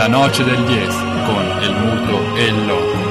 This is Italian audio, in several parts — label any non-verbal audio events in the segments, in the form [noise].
La noce del 10 con il muto e il loco.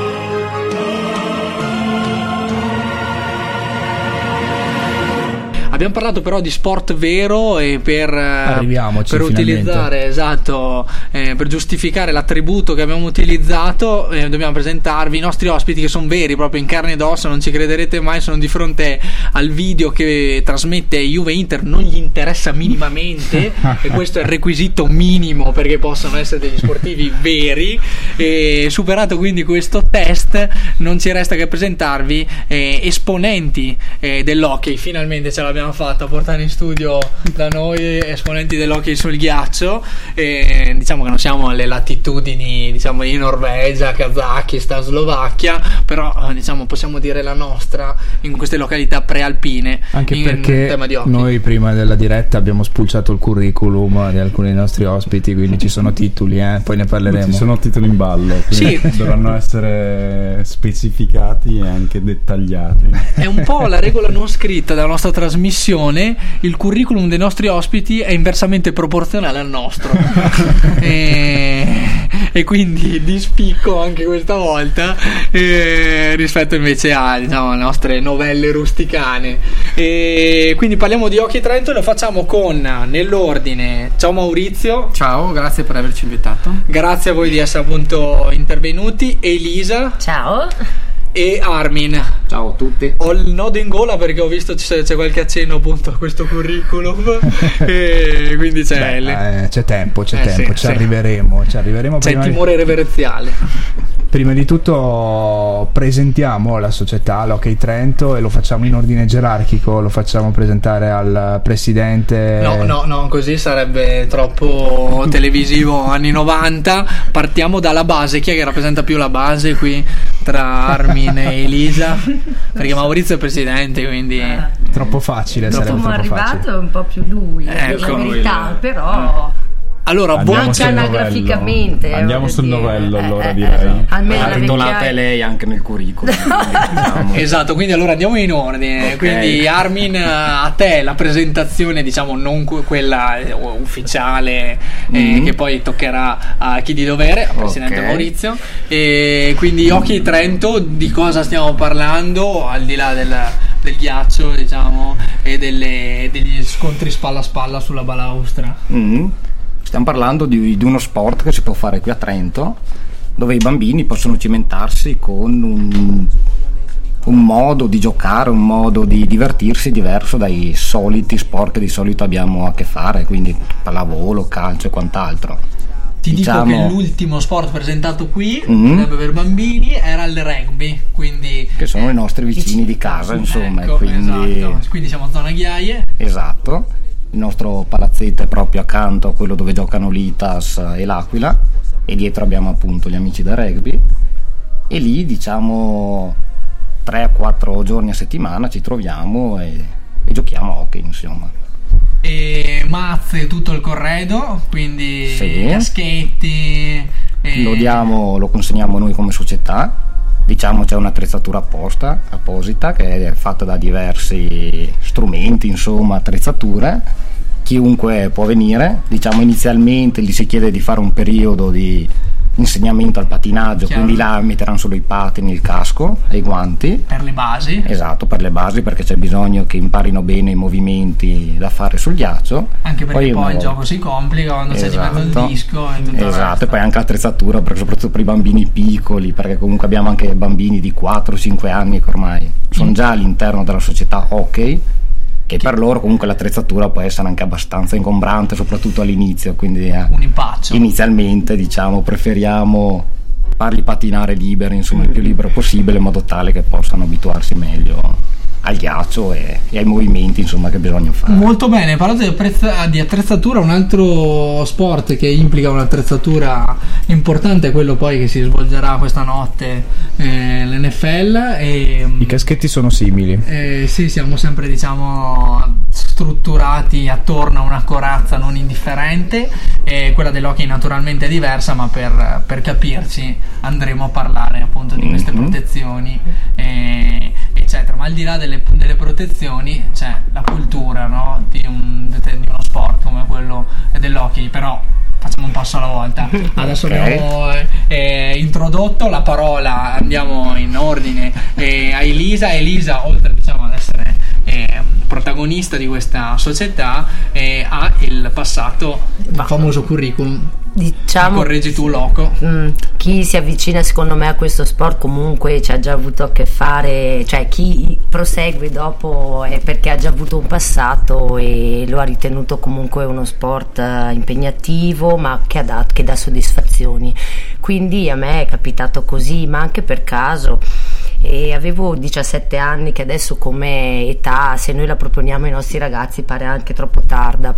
Abbiamo parlato però di sport vero e per, eh, per utilizzare, esatto, eh, per giustificare l'attributo che abbiamo utilizzato, eh, dobbiamo presentarvi i nostri ospiti che sono veri, proprio in carne ed ossa, non ci crederete mai, sono di fronte al video che trasmette Juve Inter, non gli interessa minimamente [laughs] e questo è il requisito minimo perché possano essere degli sportivi [laughs] veri. E superato quindi questo test, non ci resta che presentarvi eh, esponenti eh, dell'hockey. Finalmente ce l'abbiamo fatta a portare in studio da noi esponenti dell'hockey sul ghiaccio. E, diciamo che non siamo alle latitudini diciamo, di Norvegia, Kazakistan, Slovacchia, però eh, diciamo, possiamo dire la nostra in queste località prealpine. Anche in perché tema di hockey. noi prima della diretta abbiamo spulciato il curriculum di alcuni dei nostri ospiti, quindi ci sono titoli, eh, poi ne parleremo. Ci sono titoli in ballo, Sì. dovranno essere specificati e anche dettagliati. È un po' la regola non scritta della nostra trasmissione. Il curriculum dei nostri ospiti è inversamente proporzionale al nostro. [laughs] e, e quindi di spicco anche questa volta eh, rispetto invece a diciamo, alle nostre novelle rusticane. E quindi parliamo di Occhi Trento e lo facciamo con nell'ordine. Ciao Maurizio. Ciao, grazie per averci invitato. Grazie a voi di essere appunto intervenuti. Elisa Ciao. E Armin. Ciao a tutti. Ho il nodo in gola perché ho visto c'è, c'è qualche accenno appunto a questo curriculum [laughs] e quindi c'è, Beh, le- eh, c'è tempo, c'è Eh, tempo, sì, ci sì. arriveremo, ci arriveremo. c'è il Prima, di, timore reverenziale. prima di tutto presentiamo la società, l'Hockey Trento, e lo facciamo in ordine gerarchico, lo facciamo presentare al presidente. No, no, no, così sarebbe troppo [laughs] televisivo anni 90. Partiamo dalla base. Chi è che rappresenta più la base qui tra Armin e Elisa? Perché Maurizio è presidente, quindi Troppo facile, Troppo sarebbe Come troppo arrivato facile. è un po' più lui, Ecco, la verità, il- però allora Andiamo buon sul anche novello. anagraficamente. Andiamo sul dire. novello, Eh, allora, eh, direi. eh, Almeno La la titolata è lei anche nel curriculum. [laughs] diciamo. Esatto, quindi allora andiamo in ordine. Ok. Quindi Armin, eh, a te la presentazione, diciamo non que- quella eh, ufficiale eh, Mhm. che poi toccherà a chi di dovere, al presidente Ok. Maurizio. E quindi Hockey Trento, di cosa stiamo parlando al di là del, del ghiaccio, diciamo, e delle- degli scontri spalla a spalla sulla balaustra? Mm. Stiamo parlando di, di uno sport che si può fare qui a Trento, dove i bambini possono cimentarsi con un, un modo di giocare, un modo di divertirsi diverso dai soliti sport che di solito abbiamo a che fare, quindi pallavolo, calcio e quant'altro. Ti Diciamo- dico che l'ultimo sport presentato qui Mhm. per bambini era il rugby, quindi Che sono i nostri vicini di casa, insomma, Ecco, quindi... esatto. quindi siamo a zona ghiaie. Esatto, il nostro palazzetto è proprio accanto a quello dove giocano l'Itas e l'Aquila e dietro abbiamo appunto gli amici da rugby e lì diciamo 3-4 giorni a settimana ci troviamo e, e giochiamo a hockey insomma. E mazze tutto il corredo, quindi Sì. caschetti. e- Lo, diamo, lo consegniamo noi come società, diciamo c'è un'attrezzatura apposta, apposita, che è fatta da diversi strumenti, insomma attrezzature. Chiunque può venire, diciamo inizialmente gli si chiede di fare un periodo di insegnamento al patinaggio, Chiaro. quindi là metteranno solo i patini, il casco e i guanti. per le basi. Esatto, per le basi perché c'è bisogno che imparino bene i movimenti da fare sul ghiaccio. Anche perché poi, uno- il gioco si complica quando c'è di mezzo il Esatto. disco e tutto Esatto, e poi anche l'attrezzatura, soprattutto per i bambini piccoli, perché comunque abbiamo anche bambini di 4-5 anni che ormai Mm. sono già all'interno della società hockey, che per loro comunque l'attrezzatura può essere anche abbastanza ingombrante, soprattutto all'inizio, quindi eh, un impaccio. inizialmente diciamo preferiamo farli patinare liberi, insomma il più libero possibile, in modo tale che possano abituarsi meglio al ghiaccio e, e ai movimenti insomma che bisogna fare. Molto bene, parlate di, apprezza- di attrezzatura, un altro sport che implica un'attrezzatura importante è quello poi che si svolgerà questa notte eh, l'NFL e I caschetti sono simili. Eh, sì, siamo sempre diciamo strutturati attorno a una corazza non indifferente e quella dell'hockey naturalmente è diversa ma per, per capirci andremo a parlare appunto di queste Mhm. protezioni eh, eccetera ma al di là delle, delle protezioni c'è la cultura no, di, un- di uno sport come quello dell'hockey però facciamo un passo alla volta. [laughs] Adesso Ok. abbiamo eh, introdotto la parola, andiamo in ordine eh, a Elisa. Elisa, oltre diciamo, ad essere eh, protagonista di questa società, eh, ha il passato, il famoso curriculum. Diciamo Correggi tu, loco. Mm, chi si avvicina secondo me a questo sport comunque ci ha già avuto a che fare, cioè chi prosegue dopo è perché ha già avuto un passato e lo ha ritenuto comunque uno sport eh, impegnativo ma che, ha dat- che dà soddisfazioni. Quindi a me è capitato così, ma anche per caso. E avevo 17 anni che adesso come età, se noi la proponiamo ai nostri ragazzi pare anche troppo tarda,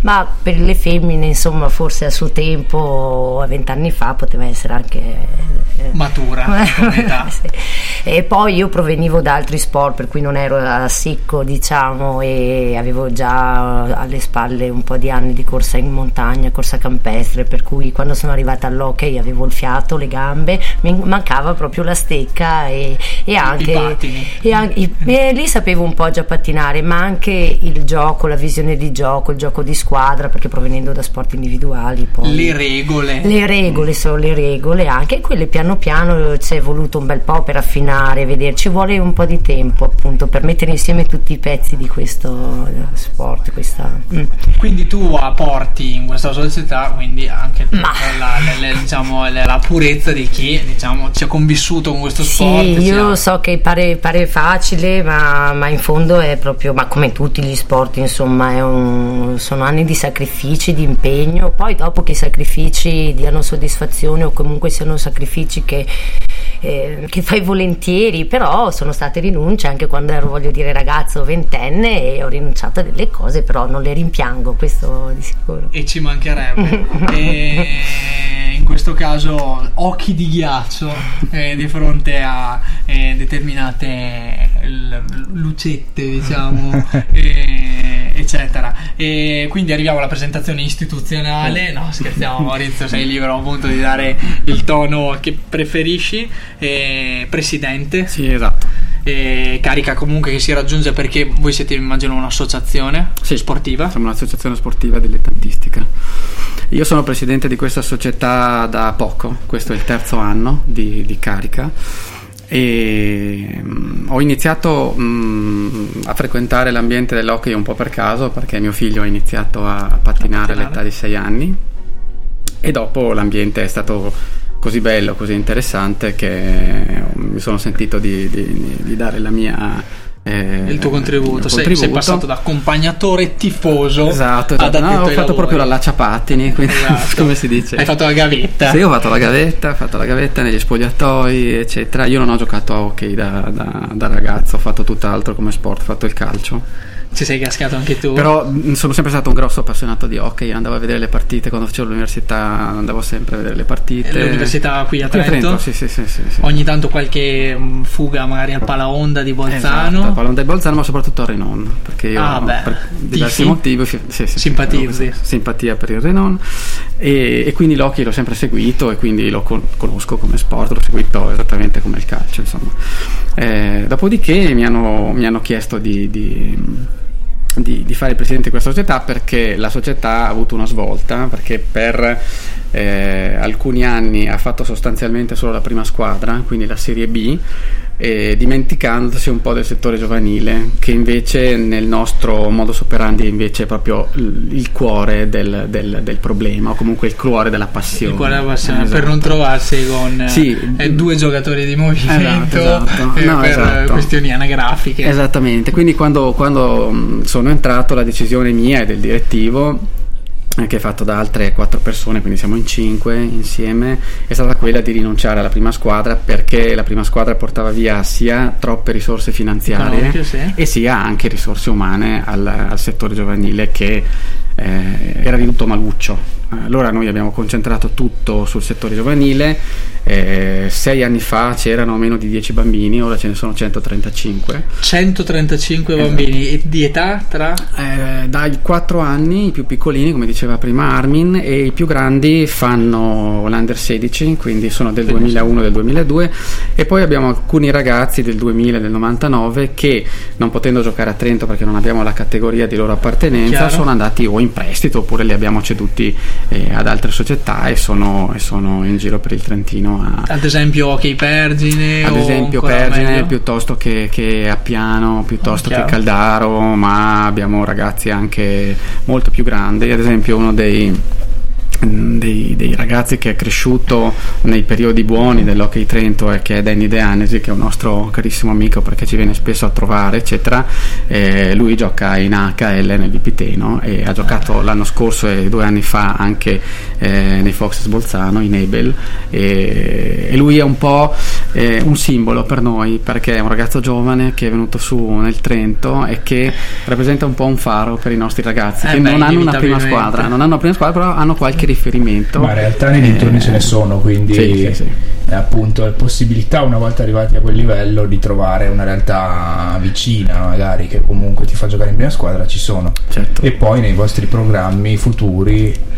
ma per le femmine insomma forse a suo tempo, a 20 anni fa, poteva essere anche... eh, Matura come [laughs] età. sì. E poi io provenivo da altri sport, per cui non ero a secco, diciamo, e avevo già alle spalle un po' di anni di corsa in montagna, corsa campestre, per cui quando sono arrivata all'hockey avevo il fiato, le gambe, mi mancava proprio la stecca e, e anche... pattini. e anche- i- e lì sapevo un po' già pattinare, ma anche il gioco, la visione di gioco, il gioco di squadra, perché provenendo da sport individuali poi... Le regole. Le regole sono le regole, anche quelle piano piano ci è voluto un bel po' per affinare, vedere, ci vuole un po' di tempo appunto per mettere insieme tutti i pezzi di questo eh, sport, questa... mm. Quindi tu apporti in questa società quindi anche la, le- le- diciamo, la purezza di chi diciamo, ci ha convissuto con questo sport. Sì, io so che pare, pare facile, ma, ma in fondo è proprio, ma come tutti gli sport, insomma, è un- sono anni di sacrifici, di impegno. Poi dopo che i sacrifici diano soddisfazione o comunque siano sacrifici che, eh, che fai volentieri, però sono state rinunce anche quando ero, voglio dire, ragazzo ventenne e ho rinunciato a delle cose, però non le rimpiango, questo di sicuro. E ci mancherebbe. [laughs] e questo caso occhi di ghiaccio eh, di fronte a eh, determinate lucette, diciamo, [laughs] eh, eccetera. E quindi arriviamo alla presentazione istituzionale. No, scherziamo, Maurizio, sei libero appunto di dare il tono che preferisci. Eh, presidente. Sì, esatto. Eh, carica comunque che si raggiunge perché voi siete immagino un'associazione Sì. sportiva Siamo un'associazione sportiva dilettantistica. Io sono presidente di questa società da poco, questo è il terzo anno di, di carica e mm, ho iniziato mm, a frequentare l'ambiente dell'hockey un po' per caso perché mio figlio ha iniziato a pattinare pattinare. all'età di 6 anni e dopo l'ambiente è stato così bello, così interessante che mi sono sentito di, di- di dare la mia... eh, il tuo contributo. il Sei, sei contributo. passato da accompagnatore tifoso Esatto, esatto. No, ho fatto lavori. proprio la lacciapattini, quindi Esatto. [laughs] come si dice? Hai fatto la gavetta. Sì, ho fatto la gavetta, ho fatto la gavetta negli spogliatoi, eccetera. Io non ho giocato a hockey da, da- da ragazzo, ho fatto tutt'altro come sport, ho fatto il calcio. Ci sei cascato anche tu. Però mh, sono sempre stato un grosso appassionato di hockey, andavo a vedere le partite, quando facevo l'università andavo sempre a vedere le partite. E l'università qui a Qui Trento? Sì, sì, sì, sì. Ogni tanto qualche mh, fuga magari al Palaonda di Bolzano. Esatto, parlando di Bolzano, ma soprattutto a Renon, perché io Ah, beh, per diversi motivi sì, sì, Simpatizzi? simpatia per il Renon e, e quindi l'hockey l'ho sempre seguito e quindi lo con- conosco come sport, l'ho seguito esattamente come il calcio, insomma. Eh, dopodiché mi hanno, mi hanno chiesto di, di- di- di fare il presidente di questa società perché la società ha avuto una svolta, perché per eh, alcuni anni ha fatto sostanzialmente solo la prima squadra, quindi la Serie B, eh, dimenticandosi un po' del settore giovanile, che invece nel nostro modus operandi è invece proprio il cuore del, del- del problema, o comunque il cuore della passione. Il quale la passione, Esatto. per non trovarsi con Sì. eh, due giocatori di movimento Esatto, esatto. eh, [laughs] No, per esatto. questioni anagrafiche. Esattamente, quindi quando, quando, sono entrato la decisione mia e del direttivo eh, che è fatto da altre quattro persone, quindi siamo in cinque insieme, è stata quella di rinunciare alla prima squadra perché la prima squadra portava via sia troppe risorse finanziarie sì. e sia anche risorse umane al, al settore giovanile che eh, era venuto maluccio. Allora noi abbiamo concentrato tutto sul settore giovanile, eh, sei anni fa c'erano meno di 10 bambini, ora ce ne sono 135. 135 Esatto. bambini e di età tra Eh, dai 4 anni, i più piccolini, come diceva prima Armin, e i più grandi fanno l'Under 16, quindi sono del 2001 e del 2002, e poi abbiamo alcuni ragazzi del 2000 e del 99 che, non potendo giocare a Trento perché non abbiamo la categoria di loro appartenenza, Chiaro. sono andati o in prestito oppure li abbiamo ceduti e ad altre società e sono, e sono in giro per il Trentino a, Ad esempio Hockey Pergine ad esempio Pergine meglio? piuttosto che, che Appiano, piuttosto Chiaro. che Caldaro, ma abbiamo ragazzi anche molto più grandi, ad esempio uno dei, dei, dei ragazzi che è cresciuto nei periodi buoni dell'Hockey Trento e che è Danny De Anesi, che è un nostro carissimo amico perché ci viene spesso a trovare, eccetera. Eh, lui gioca in HL nel Vipiteno e ha giocato l'anno scorso e due anni fa anche eh, nei Foxes Bolzano, in Ebel. E, e lui è un po' eh, un simbolo per noi perché è un ragazzo giovane che è venuto su nel Trento e che rappresenta un po' un faro per i nostri ragazzi Eh che beh, non hanno una prima squadra, non hanno una prima squadra, però hanno qualche riferimento. Ma in realtà nei dintorni Eh, ce ne sono, quindi sì, sì, sì. eh, appunto è possibilità una volta arrivati a quel livello di trovare una realtà vicina, magari che comunque ti fa giocare in prima squadra, ci sono. Certo. E poi nei vostri programmi futuri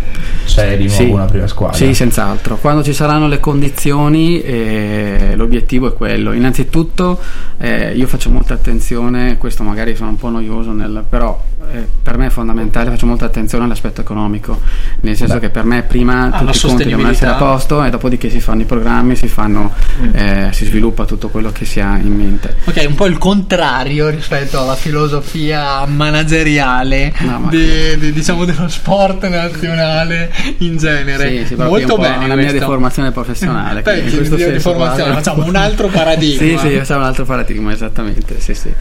c'è di nuovo Sì. una prima squadra. Sì, senz'altro. Quando ci saranno le condizioni, eh, l'obiettivo è quello. Innanzitutto, eh, io faccio molta attenzione, questo magari sono un po' noioso, nel- però eh, per me è fondamentale, faccio molta attenzione all'aspetto economico, nel senso Beh. che per me prima tutti i conti devono essere a posto e dopodiché si fanno i programmi, si, fanno, Mm. eh, si sviluppa tutto quello che si ha in mente. Ok, un po' il contrario rispetto alla filosofia manageriale No, ma- di- di- diciamo dello sport nazionale in genere. Sì, sì, Molto bene una mia deformazione professionale. Beh, in questo senso qua- formazione, facciamo un altro paradigma. Sì, sì, facciamo un altro paradigma, esattamente. Sì, sì.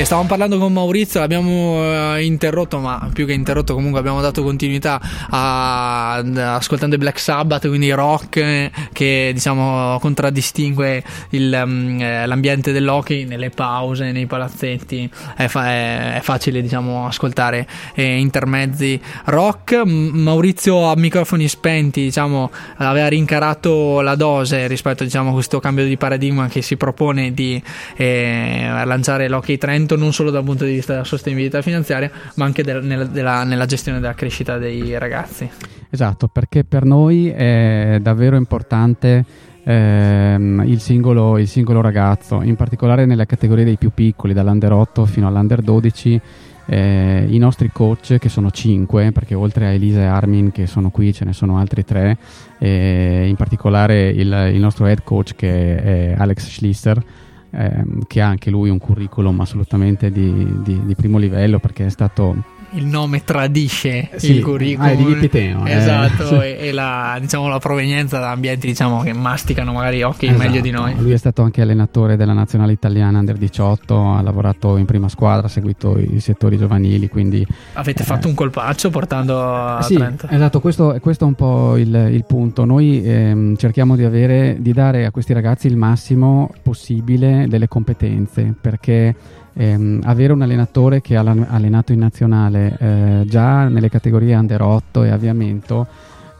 E stavamo parlando con Maurizio, l'abbiamo eh, interrotto, ma più che interrotto comunque abbiamo dato continuità a, ascoltando i Black Sabbath, quindi rock eh, che diciamo contraddistingue il, mm, eh, l'ambiente dell'hockey nelle pause, nei palazzetti. È, fa- è- facile diciamo ascoltare eh, intermezzi rock. Maurizio a microfoni spenti diciamo aveva rincarato la dose rispetto diciamo, a questo cambio di paradigma che si propone di eh, lanciare l'Hockey Trento non solo dal punto di vista della sostenibilità finanziaria ma anche del- nella, della, nella gestione della crescita dei ragazzi Esatto, perché per noi è davvero importante ehm, il, singolo, il singolo ragazzo, in particolare nelle categorie dei più piccoli, dall'under 8 fino all'under 12. eh, I nostri coach, che sono 5, perché oltre a Elisa e Armin che sono qui ce ne sono altri 3, in particolare il, il nostro head coach che è Alex Schlisser, ehm, che ha anche lui un curriculum assolutamente di, di- di primo livello perché è stato il nome tradisce Sì, il curriculum ah, è di Vipiteno, eh. esatto e, e la, diciamo, la provenienza da ambienti diciamo, che masticano magari hockey Esatto. meglio di noi Lui è stato anche allenatore della nazionale italiana under 18, ha lavorato in prima squadra, ha seguito i settori giovanili, quindi avete Eh. fatto un colpaccio portando a sì, Trento esatto, questo, questo è un po' il, il punto. Noi ehm, cerchiamo di, avere, di dare a questi ragazzi il massimo possibile delle competenze, perché ehm, avere un allenatore che ha allenato in nazionale eh, già nelle categorie under 8 e avviamento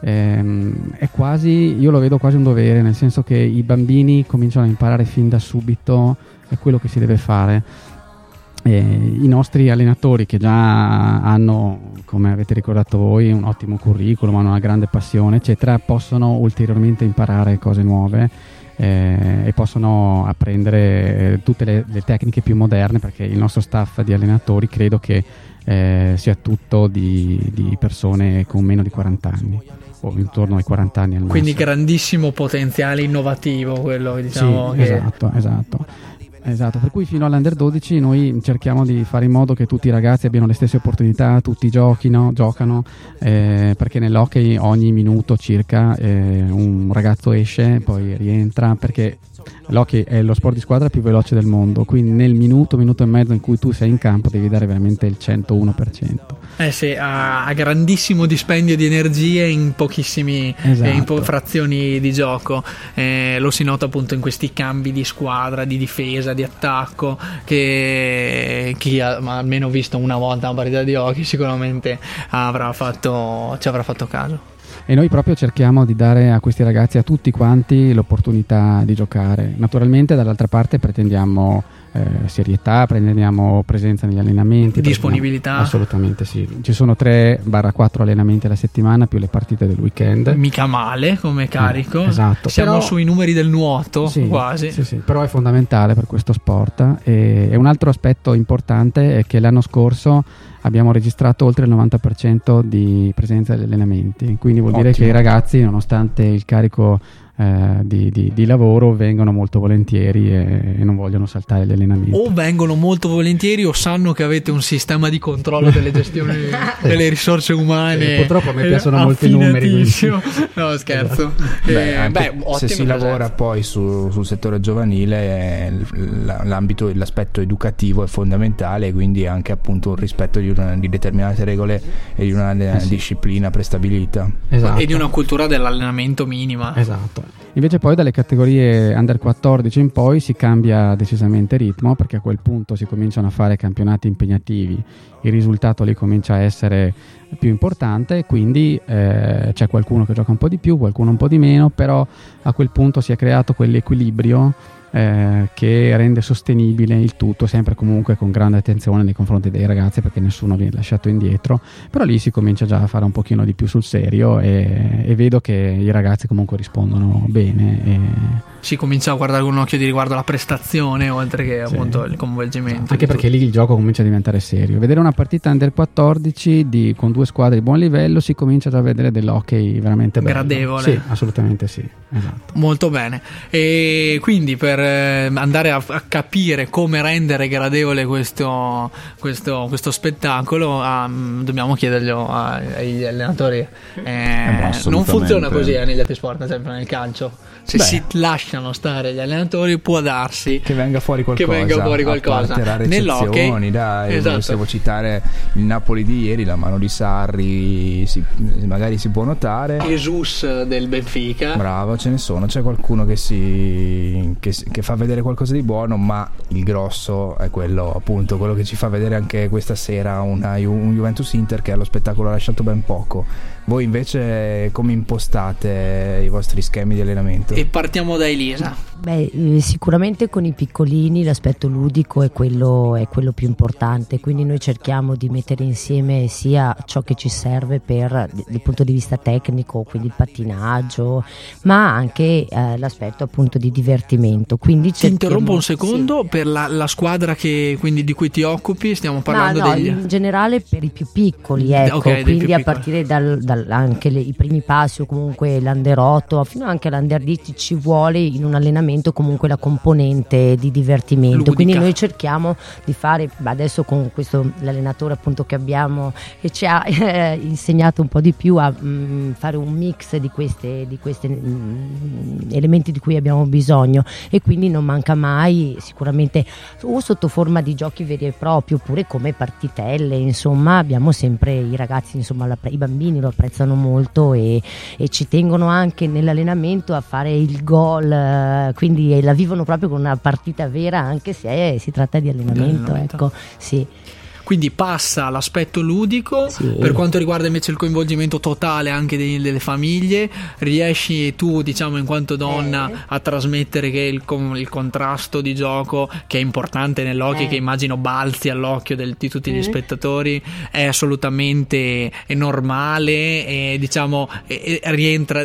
ehm, è quasi, io lo vedo quasi un dovere, nel senso che i bambini cominciano a imparare fin da subito è quello che si deve fare. Eh, I nostri allenatori che già hanno, come avete ricordato voi, un ottimo curriculum, hanno una grande passione, eccetera, possono ulteriormente imparare cose nuove eh, e possono apprendere eh, tutte le, le tecniche più moderne perché il nostro staff di allenatori credo che eh, sia tutto di, di persone con meno di 40 anni o intorno ai 40 anni al massimo. quindi grandissimo potenziale innovativo quello che diciamo Sì, che esatto, esatto. Esatto, per cui fino all'Under 12 noi cerchiamo di fare in modo che tutti i ragazzi abbiano le stesse opportunità, tutti giochino, giocano, eh, perché nell'hockey ogni minuto circa eh, un ragazzo esce, poi rientra, perché l'hockey è lo sport di squadra più veloce del mondo, quindi nel minuto, minuto e mezzo in cui tu sei in campo devi dare veramente il 101%. Eh sì, ha, ha grandissimo dispendio di energie in pochissimi Esatto. eh, in po- frazioni di gioco. Eh, lo si nota appunto in questi cambi di squadra, di difesa, di attacco. Che chi ha almeno visto una volta una partita di hockey sicuramente avrà fatto, ci avrà fatto caso. e noi proprio cerchiamo di dare a questi ragazzi, a tutti quanti, l'opportunità di giocare. Naturalmente dall'altra parte pretendiamo eh, serietà, pretendiamo presenza negli allenamenti. Disponibilità. Assolutamente sì. Ci sono 3-4 allenamenti alla settimana più le partite del weekend. Mica male come carico. esatto. Siamo Però- sui numeri del nuoto, Sì, quasi. sì, sì, però è fondamentale per questo sport. E, e un altro aspetto importante è che l'anno scorso abbiamo registrato oltre il 90% di presenza agli allenamenti, quindi vuol dire Ottimo. che i ragazzi, nonostante il carico eh, di, di- di lavoro, vengono molto volentieri e, e non vogliono saltare gli allenamenti. O vengono molto volentieri o sanno che avete un sistema di controllo delle gestioni [laughs] delle risorse umane. Eh, purtroppo a me piacciono molto i numeri. [laughs] No, scherzo. Beh, Eh, beh, se si presenza. lavora poi su- sul settore giovanile, eh, l'ambito, l'aspetto educativo è fondamentale, quindi anche appunto un rispetto di, una- di determinate regole e di una eh, sì. disciplina prestabilita. Esatto. E di una cultura dell'allenamento minima. Esatto. Invece poi dalle categorie under 14 in poi si cambia decisamente ritmo perché a quel punto si cominciano a fare campionati impegnativi, il risultato lì comincia a essere più importante e quindi eh, c'è qualcuno che gioca un po' di più, qualcuno un po' di meno, però a quel punto si è creato quell'equilibrio eh, che rende sostenibile il tutto, sempre comunque con grande attenzione nei confronti dei ragazzi perché nessuno viene lasciato indietro, però lì si comincia già a fare un pochino di più sul serio e, e vedo che i ragazzi comunque rispondono bene. E, Si comincia a guardare con un occhio di riguardo alla prestazione, oltre che Sì. appunto il coinvolgimento. anche perché lì il gioco comincia a diventare serio. Vedere una partita under 14 di- con due squadre di buon livello si comincia già a vedere dell'hockey veramente bello. Gradevole. Sì, assolutamente sì. Esatto. Molto bene. E quindi per eh, andare a, a capire come rendere gradevole questo, questo, questo spettacolo, mm, dobbiamo chiederglielo agli allenatori. Eh, non funziona così eh, negli altri sport, ad esempio nel calcio. Se Beh. si lasciano stare gli allenatori, può darsi Che venga fuori qualcosa. Che venga fuori qualcosa. Nell'hockey- dai. Esatto. Possiamo citare il Napoli di ieri, la mano di Sarri, si- magari si può notare. Jesus del Benfica. Bravo, ce ne sono, c'è qualcuno che, si, che, che fa vedere qualcosa di buono, ma il grosso è quello appunto, quello che ci fa vedere anche questa sera una un Juventus Inter che allo spettacolo ha lasciato ben poco. Voi invece come impostate i vostri schemi di allenamento? E partiamo da Elisa. Beh, eh, sicuramente con i piccolini l'aspetto ludico è quello, è quello più importante, quindi noi cerchiamo di mettere insieme sia ciò che ci serve per, dal punto di vista tecnico, quindi il pattinaggio, ma anche eh, l'aspetto appunto di divertimento. Quindi Ti interrompo un secondo per la, la squadra che, quindi, di cui ti occupi. Stiamo No, parlando no, degli. in generale per i più piccoli, ecco, Ok, dei più quindi a partire dal, dal- anche le- i primi passi o comunque l'under 8 fino anche all'under 10 ci vuole in un allenamento comunque la componente di divertimento, Ludica. quindi noi cerchiamo di fare, adesso con questo l'allenatore appunto che abbiamo che ci ha [laughs] eh, insegnato un po' di più a mm, fare un mix di questi mm, elementi di cui abbiamo bisogno e quindi non manca mai sicuramente o sotto forma di giochi veri e propri oppure come partitelle insomma abbiamo sempre i ragazzi insomma la- i bambini lo apprezzano molto e, e ci tengono anche nell'allenamento a fare il gol eh, quindi eh, la vivono proprio con una partita vera anche se eh, si tratta di allenamento, allenamento. ecco sì Quindi passa l'aspetto ludico. Sì. Per quanto riguarda invece il coinvolgimento totale anche dei- delle famiglie, riesci tu, diciamo, in quanto donna, Eh. a trasmettere che il, con- il contrasto di gioco, che è importante nell'hockey, Eh. che immagino balzi all'occhio del- di tutti gli Eh. spettatori, è assolutamente è normale e diciamo e- e rientra,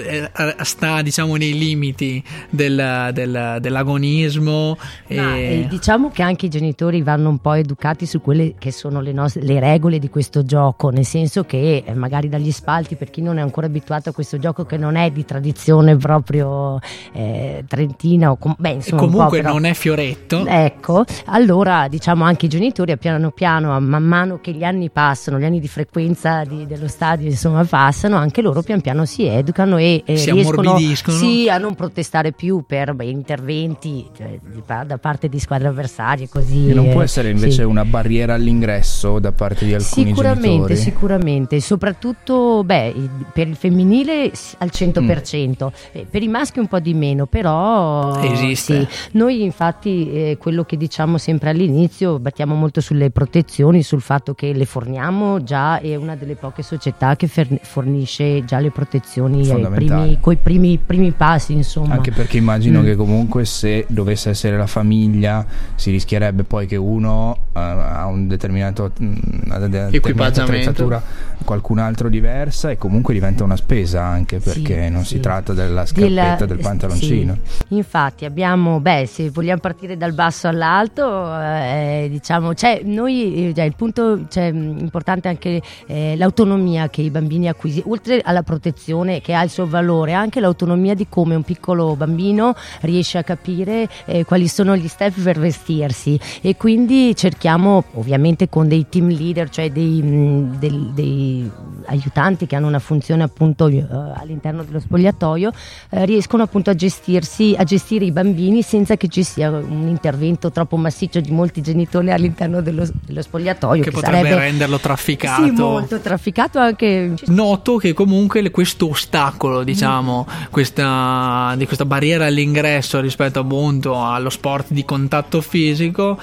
sta diciamo nei limiti del- del- dell'agonismo. Ma, e- eh, diciamo che anche i genitori vanno un po' educati su quelle che sono le, nostre, le regole di questo gioco, nel senso che eh, magari dagli spalti, per chi non è ancora abituato a questo gioco che non è di tradizione proprio eh, trentina o com- beh, e insomma, un po', comunque però- non è fioretto. Ecco, allora diciamo anche i genitori a piano piano, a man mano che gli anni passano, gli anni di frequenza di- dello stadio insomma passano, anche loro pian piano si educano e eh, Si riescono ammorbidiscono. sì, a non protestare più per beh, interventi cioè, da parte di squadre avversarie così. E non può eh, essere invece sì. una barriera all'ingresso ingresso da parte di alcuni Sicuramente, genitori? sicuramente, soprattutto beh, i- per il femminile al 100%, eh, per i maschi un po' di meno, però Esiste. sì. Noi infatti eh, quello che diciamo sempre all'inizio, battiamo molto sulle protezioni, sul fatto che le forniamo già, è una delle poche società che fornisce già le protezioni ai Fondamentale. primi, coi primi, primi passi, insomma. Anche perché immagino Mm. che comunque se dovesse essere la famiglia si rischierebbe poi che uno eh, ha un determinato mm, determinata Equipaggiamento. attrezzatura, qualcun altro diversa e comunque diventa una spesa anche perché Sì, non sì. si tratta della Della- scarpetta del pantaloncino. sì. Infatti abbiamo, beh, se vogliamo partire dal basso all'alto, eh, diciamo, c'è, noi, eh, già, il punto cioè, importante anche eh, l'autonomia che i bambini acquisiscono, oltre alla protezione che ha il suo valore, anche l'autonomia di come un piccolo bambino riesce a capire eh, quali sono gli step per vestirsi e quindi cerchiamo ovviamente con dei team leader, cioè dei, mh, del- dei aiutanti che hanno una funzione appunto eh, all'interno dello spogliatoio, eh, riescono appunto a gestirsi, a gestire i bambini senza che ci sia un intervento troppo massiccio di molti genitori all'interno dello, dello spogliatoio. che potrebbe sarebbe renderlo trafficato. Sì, molto trafficato anche. Noto che comunque questo ostacolo, diciamo, questa, di questa barriera all'ingresso rispetto appunto allo sport di contatto fisico,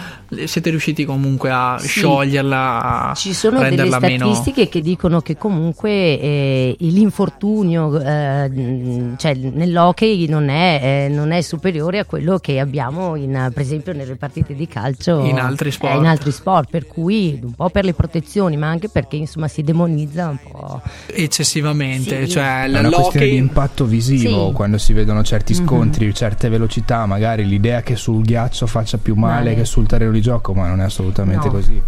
siete riusciti comunque a Sì. scioglierla, a Ci sono delle renderla meno... statistiche che dicono che comunque eh, l'infortunio eh, cioè, nell'hockey non è, eh, non è superiore a quello che abbiamo in, per esempio nelle partite di calcio In altri sport. eh, in altri sport, per cui un po' per le protezioni ma anche perché insomma si demonizza un po'. eccessivamente, Sì. cioè È una questione di impatto visivo Sì. quando si vedono certi Mhm. scontri, certe velocità, magari l'idea che sul ghiaccio faccia più male Male. che sul terreno di gioco, ma non è assolutamente No. così.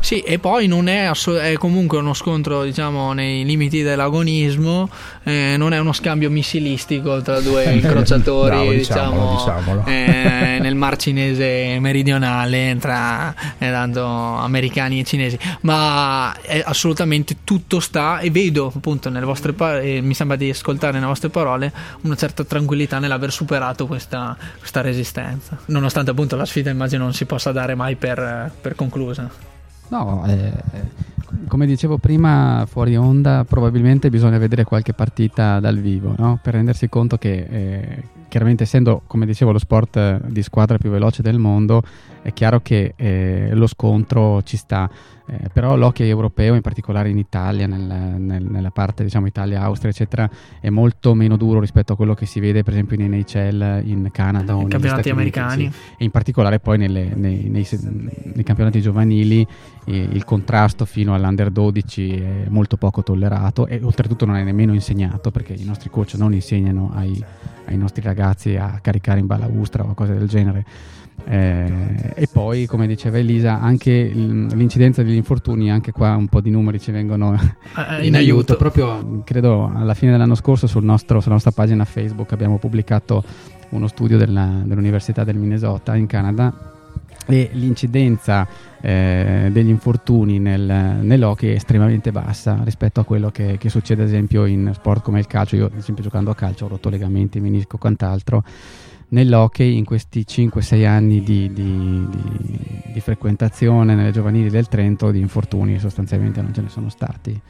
Sì, e poi non è, asso- è comunque uno scontro, diciamo, nei limiti dell'agonismo, eh, non è uno scambio missilistico tra due [laughs] incrociatori, Bravo, diciamo, diciamolo, eh, nel mar cinese meridionale tra eh, tanto americani e cinesi, ma è assolutamente tutto sta e vedo appunto nelle vostre parole, mi sembra di ascoltare nelle vostre parole una certa tranquillità nell'aver superato questa, questa resistenza, nonostante appunto la sfida immagino non si possa dare mai per, per conclusa. No, eh, come dicevo prima, fuori onda, probabilmente bisogna vedere qualche partita dal vivo, no? per rendersi conto che, eh, chiaramente, essendo, come dicevo, lo sport di squadra più veloce del mondo, è chiaro che eh, lo scontro ci sta. Eh, però l'hockey europeo, in particolare in Italia, nel- nel- nella parte diciamo Italia, Austria, eccetera, è molto meno duro rispetto a quello che si vede, per esempio, in NHL, in Canada o I negli campionati Stati Uniti, americani. sì e in particolare poi nelle- nei, nei nei campionati giovanili eh, il contrasto fino all'under 12 è molto poco tollerato e oltretutto non è nemmeno insegnato perché i nostri coach non insegnano ai, ai nostri ragazzi a caricare in balaustra o cose del genere. Eh, e poi, come diceva Elisa, anche l'incidenza degli infortuni, anche qua un po' di numeri ci vengono Eh, in, aiuto. Proprio credo alla fine dell'anno scorso sul nostro- sulla nostra pagina Facebook abbiamo pubblicato uno studio della- dell'Università del Minnesota in Canada e l'incidenza eh, degli infortuni nel, nell'hockey è estremamente bassa rispetto a quello che, che succede ad esempio in sport come il calcio. Io ad esempio giocando a calcio ho rotto legamenti, menisco, quant'altro. Nell'hockey in questi 5-6 anni di, di- di- di frequentazione nelle giovanili del Trento di infortuni sostanzialmente non ce ne sono stati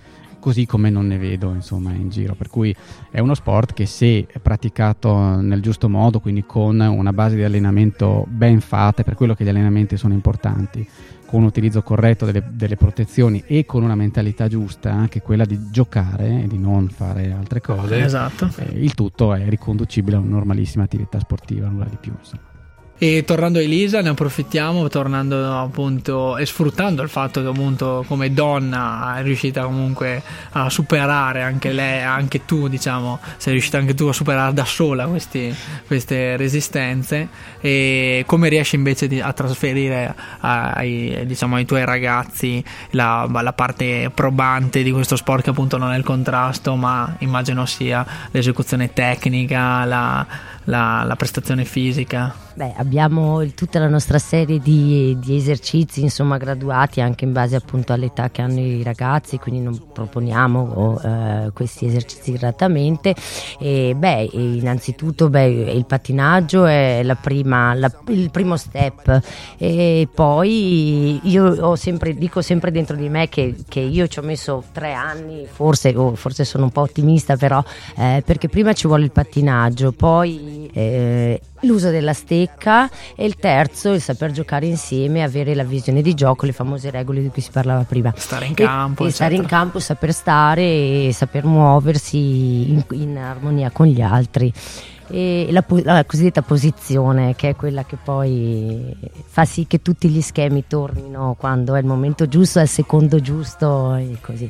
così come non ne vedo insomma in giro. Per cui è uno sport che se praticato nel giusto modo quindi con una base di allenamento ben fatta per quello che gli allenamenti sono importanti con un utilizzo corretto delle, delle protezioni e con una mentalità giusta che è quella di giocare e di non fare altre cose Esatto. eh, il tutto è riconducibile a una normalissima attività sportiva nulla di più insomma. E tornando a Elisa, ne approfittiamo, tornando appunto e sfruttando il fatto che appunto come donna è riuscita comunque a superare anche lei, anche tu diciamo, sei riuscita anche tu a superare da sola questi- queste resistenze e come riesci invece di- a trasferire ai, diciamo, ai tuoi ragazzi la, la parte probante di questo sport che appunto non è il contrasto ma immagino sia l'esecuzione tecnica, la, la- la prestazione fisica. Beh, abbiamo il- tutta la nostra serie di, di esercizi, insomma, graduati anche in base appunto all'età che hanno i ragazzi, quindi non proponiamo oh, eh, questi esercizi gradatamente. E, beh, innanzitutto beh, il pattinaggio è la prima, la- il primo step e poi io sempre, dico sempre dentro di me che, che io ci ho messo tre anni, forse, o forse sono un po' ottimista però, eh, perché prima ci vuole il pattinaggio, poi eh, l'uso della stecca e il terzo il saper giocare insieme, avere la visione di gioco, le famose regole di cui si parlava prima. Stare in E- campo, e, stare in campo, saper stare e saper muoversi in, in armonia con gli altri. E la, la cosiddetta posizione, che è quella che poi fa sì che tutti gli schemi tornino quando è il momento giusto, al secondo giusto e così.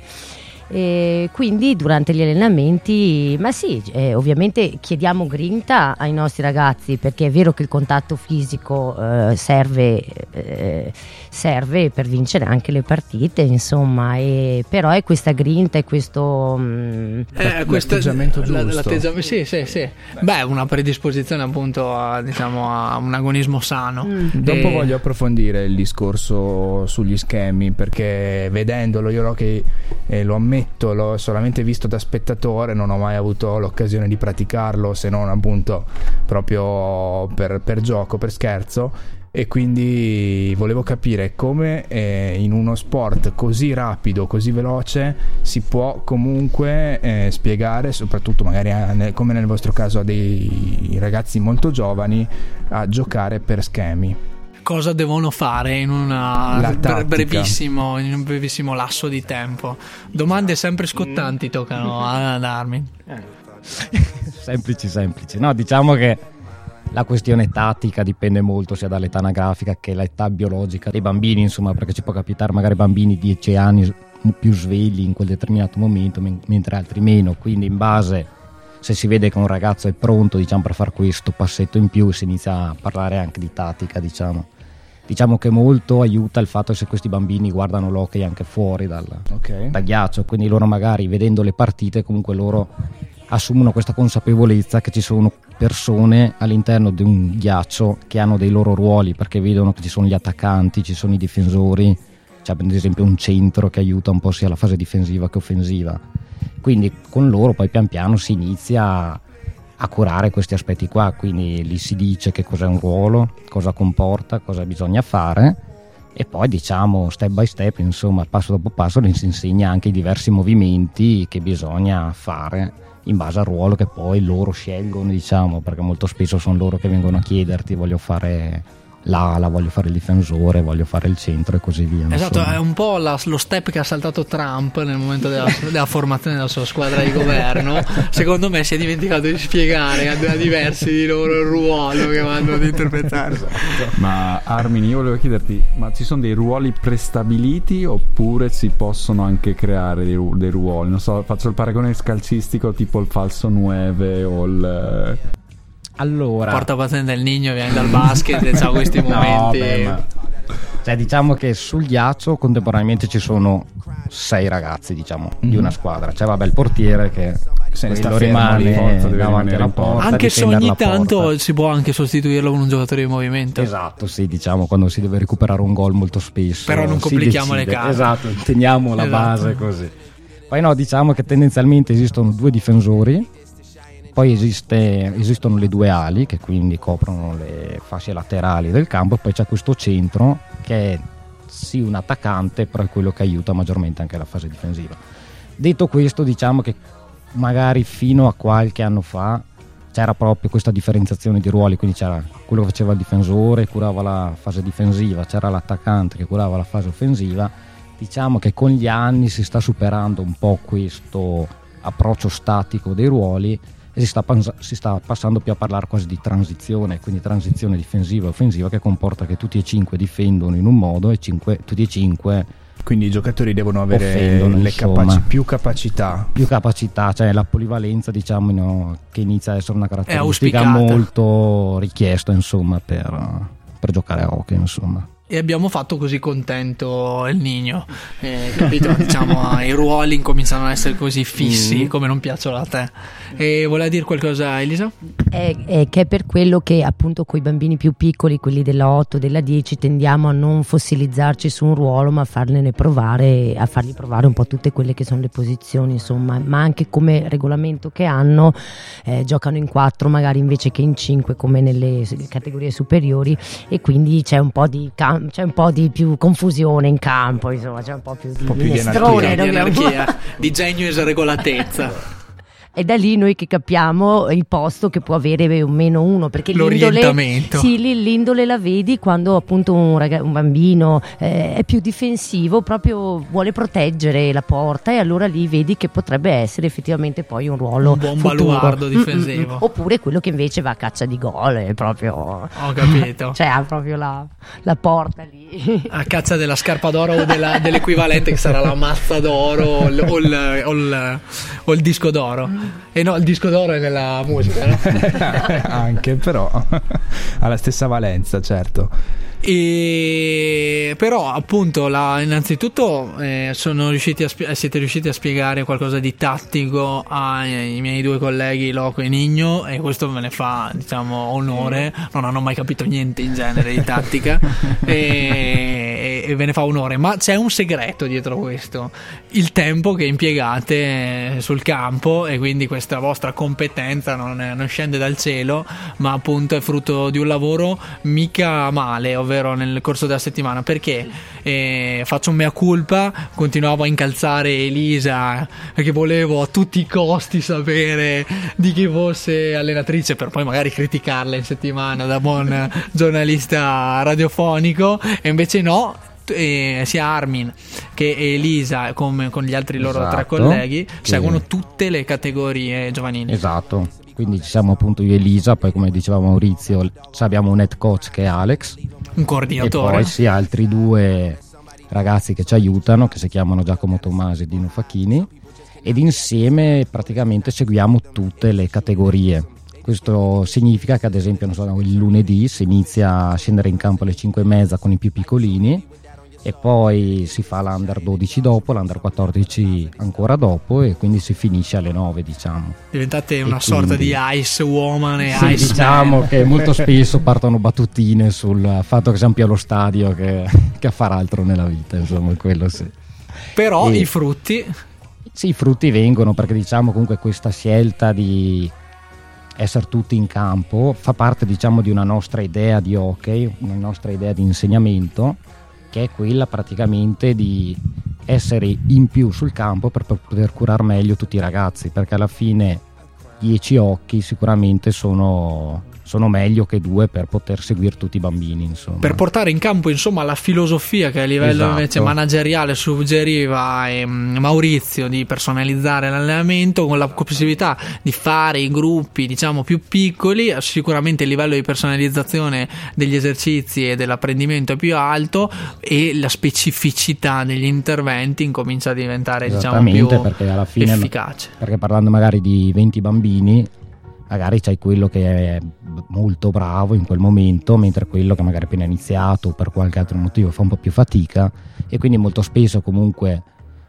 E quindi durante gli allenamenti, ma sì, eh, ovviamente chiediamo grinta ai nostri ragazzi perché è vero che il contatto fisico eh, serve, eh, serve per vincere anche le partite, insomma, e, però è questa grinta e questo... mm, Eh, questo- L'atteggiamento la- giusto. l'atteggiamento- sì, sì, sì. Beh, una predisposizione appunto a, diciamo, a un agonismo sano. Dopo E- voglio approfondire il discorso sugli schemi perché vedendolo io che eh, lo ammetto, l'ho solamente visto da spettatore, non ho mai avuto l'occasione di praticarlo se non appunto proprio per, per gioco, per scherzo e quindi volevo capire come eh, in uno sport così rapido, così veloce si può comunque eh, spiegare, soprattutto magari nel- come nel vostro caso a dei ragazzi molto giovani, a giocare per schemi. Cosa devono fare in, una brevissimo, in un brevissimo lasso di tempo. Domande sempre scottanti toccano ad Armin. semplici semplici. No diciamo che la questione tattica dipende molto sia dall'età anagrafica che l'età biologica dei bambini insomma perché ci può capitare magari bambini di 10 anni più svegli in quel determinato momento men- mentre altri meno. Quindi in base se si vede che un ragazzo è pronto diciamo per fare questo passetto in più si inizia a parlare anche di tattica diciamo diciamo che molto aiuta il fatto che se questi bambini guardano l'hockey anche fuori dal, Ok. da ghiaccio, quindi loro magari vedendo le partite comunque loro assumono questa consapevolezza che ci sono persone all'interno di un ghiaccio che hanno dei loro ruoli perché vedono che ci sono gli attaccanti, ci sono i difensori, c'è ad esempio un centro che aiuta un po' sia la fase difensiva che offensiva. Quindi con loro poi pian piano si inizia a curare questi aspetti qua, quindi lì si dice che cos'è un ruolo, cosa comporta, cosa bisogna fare e poi diciamo step by step, insomma, passo dopo passo si insegna anche i diversi movimenti che bisogna fare in base al ruolo che poi loro scelgono, diciamo, perché molto spesso sono loro che vengono a chiederti voglio fare l'ala, voglio fare il difensore, voglio fare il centro e così via. Esatto, insomma. è un po' la- lo step che ha saltato Trump nel momento della, della formazione della sua squadra di governo. Secondo me si è dimenticato di spiegare a diversi di loro il ruolo che vanno ad interpretare. Ma Armin, io volevo chiederti, ma ci sono dei ruoli prestabiliti oppure si possono anche creare dei, dei ruoli? Non so, faccio il paragone scalcistico tipo il falso 9 o il... Allora, Porta paziente del Nigno, viene dal basket e c'ha [laughs] questi No, momenti. beh, ma- Cioè, diciamo che sul ghiaccio contemporaneamente ci sono sei ragazzi, diciamo, di una squadra. C'è vabbè il portiere che Se ne sta rimane forza, davanti alla porta. Anche se ogni tanto si può anche sostituirlo con un giocatore di movimento. Esatto, sì, diciamo quando si deve recuperare un gol molto spesso. Però non complichiamo le decide. carte. Esatto, teniamo la Esatto. base così. Poi no, diciamo che tendenzialmente esistono due difensori, poi esiste- esistono le due ali che quindi coprono le fasce laterali del campo, e poi c'è questo centro che è sì un attaccante, però è quello che aiuta maggiormente anche la fase difensiva. Detto questo, diciamo che magari fino a qualche anno fa c'era proprio questa differenziazione di ruoli, quindi c'era quello che faceva il difensore, curava la fase difensiva, c'era l'attaccante che curava la fase offensiva. Diciamo che con gli anni si sta superando un po' questo approccio statico dei ruoli e si sta, pans- si sta passando più a parlare quasi di transizione, quindi transizione difensiva e offensiva che comporta che tutti e cinque difendono in un modo e cinque- tutti e cinque Quindi i giocatori devono avere capaci- più capacità. più capacità, cioè la polivalenza diciamo no, che inizia ad essere una caratteristica molto richiesta insomma per, per giocare a hockey insomma. E abbiamo fatto così contento il Nino. Eh, capito? [laughs] diciamo, i ruoli incominciano a essere così fissi come non piacciono a te. E voleva dire qualcosa, Elisa? È, è che è per quello che appunto con i bambini più piccoli, quelli della 8, della 10, tendiamo a non fossilizzarci su un ruolo, ma a fargliene provare, a fargli provare un po' tutte quelle che sono le posizioni, insomma, ma anche come regolamento che hanno, eh, giocano in 4 magari invece che in 5 come nelle categorie superiori e quindi c'è un po' di, c'è un po' di più confusione in campo, insomma, c'è un po' più di po' più di minestrone, Di dobbiamo- anarchia, di genio e regolatezza. [laughs] È da lì noi che capiamo il posto che può avere un meno uno, perché l'indole, L'orientamento. sì, l'indole la vedi quando appunto un, raga- un bambino eh, è più difensivo, proprio vuole proteggere la porta e allora lì vedi che potrebbe essere effettivamente poi un ruolo Un buon futuro. baluardo Mm, mm, difensivo. mm. Oppure quello che invece va a caccia di gol, è proprio... Ho capito. [laughs] Cioè ha proprio la, la porta lì. [laughs] A cazza della scarpa d'oro o della- dell'equivalente che sarà la mazza d'oro o il, o il- o il- o il disco d'oro. E no, il disco d'oro è nella musica, no? [laughs] Anche, però [laughs] ha la stessa valenza, certo. E però appunto la- innanzitutto eh, riusciti spie- siete riusciti a spiegare qualcosa di tattico ai miei due colleghi Loco e Nigno e questo me ne fa diciamo onore. Non hanno mai capito niente in genere di tattica. [laughs] E, e ve ne fa onore. Ma c'è un segreto dietro questo. Il tempo che impiegate eh, sul campo e quindi questa vostra competenza non, è- non scende dal cielo ma appunto è frutto di un lavoro mica male ovvero nel corso della settimana. Perché? Eh, faccio un mea culpa continuavo a incalzare Elisa perché volevo a tutti i costi sapere di chi fosse allenatrice per poi magari criticarla in settimana da buon giornalista radiofonico. E invece no eh, sia Armin che Elisa come con gli altri loro tre Esatto, colleghi che- seguono tutte le categorie giovanili. Esatto. Quindi ci siamo appunto io e Elisa, poi come diceva Maurizio, abbiamo un head coach che è Alex un e coordinatore poi sì altri due ragazzi che ci aiutano che si chiamano Giacomo Tommasi e Dino Facchini ed insieme praticamente seguiamo tutte le categorie. Questo significa che ad esempio so, il lunedì si inizia a scendere in campo alle 5 e mezza con i più piccolini e poi si fa l'under 12 dopo, l'under 14 ancora dopo e quindi si finisce alle 9 diciamo. diventate una E sorta quindi- di Ice Woman e Sì, Ice diciamo Man. che molto [laughs] spesso partono battutine sul fatto che siamo più allo stadio che, che a far altro nella vita, insomma, quello sì. però E- i frutti Sì, i frutti vengono perché diciamo comunque questa scelta di essere tutti in campo fa parte diciamo di una nostra idea di hockey, una nostra idea di insegnamento che è quella praticamente di essere in più sul campo per poter curare meglio tutti i ragazzi perché alla fine 10 occhi sicuramente sono, sono meglio che due per poter seguire tutti i bambini insomma. per portare in campo insomma la filosofia che a livello Esatto. invece manageriale suggeriva ehm, Maurizio di personalizzare l'allenamento con la possibilità di fare i gruppi diciamo più piccoli sicuramente il livello di personalizzazione degli esercizi e dell'apprendimento è più alto e la specificità degli interventi incomincia a diventare diciamo più perché alla fine efficace perché parlando magari di 20 bambini magari c'hai quello che è molto bravo in quel momento mentre quello che magari appena iniziato o per qualche altro motivo fa un po' più fatica. E quindi molto spesso comunque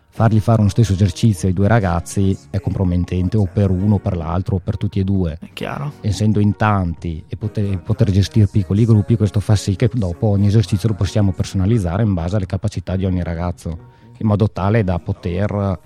fargli fare uno stesso esercizio ai due ragazzi è compromettente o per uno o per l'altro o per tutti e due. È chiaro. Essendo in tanti e poter, poter gestire piccoli gruppi questo fa sì che dopo ogni esercizio lo possiamo personalizzare in base alle capacità di ogni ragazzo in modo tale da poter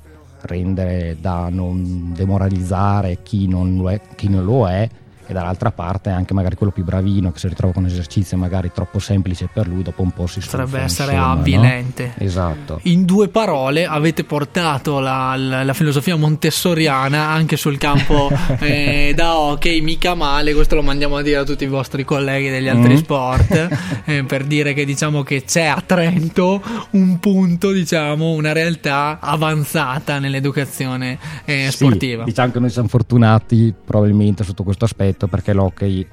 rendere da non demoralizzare chi non lo è, non lo è e dall'altra parte anche magari quello più bravino che si ritrova con un esercizio magari troppo semplice per lui dopo un po' si stufa potrebbe essere insomma, no? avvilente esatto In due parole avete portato la, la- la filosofia montessoriana anche sul campo [laughs] eh, da hockey, mica male, questo lo mandiamo a dire a tutti i vostri colleghi degli altri Mm. sport, [laughs] eh, per dire che diciamo che c'è a Trento un punto, diciamo, una realtà avanzata nell'educazione eh, Sì, sportiva. diciamo che noi siamo fortunati probabilmente sotto questo aspetto perché l'hockey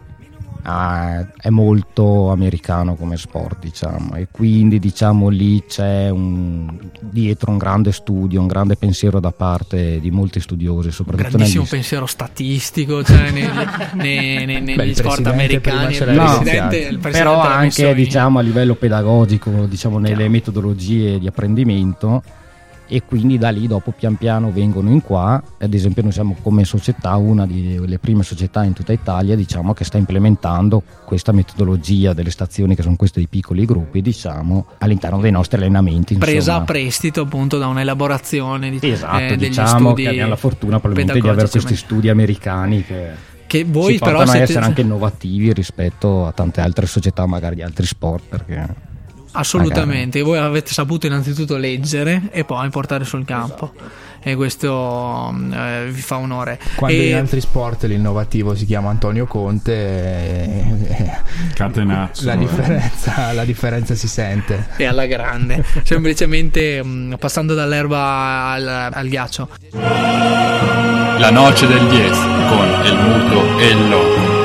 ah, è molto americano come sport, diciamo, e quindi diciamo lì c'è un, dietro un grande studio, un grande pensiero da parte di molti studiosi, soprattutto grandissimo negli pensiero statistico cioè, [laughs] nei- nei- nei- negli Beh, il sport americani il No, il però anche diciamo a livello pedagogico diciamo nelle Chiaro. metodologie di apprendimento e quindi da lì dopo pian piano vengono in qua ad esempio noi siamo come società una delle prime società in tutta Italia diciamo che sta implementando questa metodologia delle stazioni che sono questi dei piccoli gruppi diciamo all'interno dei nostri allenamenti presa a insomma. prestito appunto da un'elaborazione di, esatto eh, degli diciamo che abbiamo la fortuna probabilmente di avere questi studi americani che che voi ci però siete essere anche innovativi rispetto a tante altre società magari di altri sport perché assolutamente. Voi avete saputo innanzitutto leggere e poi portare sul campo. E questo mm, eh, vi fa onore. Quando E- in altri sport l'innovativo si chiama Antonio Conte, eh, Catenazzo. la, differenza, la differenza si sente. e alla grande. Semplicemente mm, passando dall'erba al, al ghiaccio. La noce del 10 con el muto e el loco.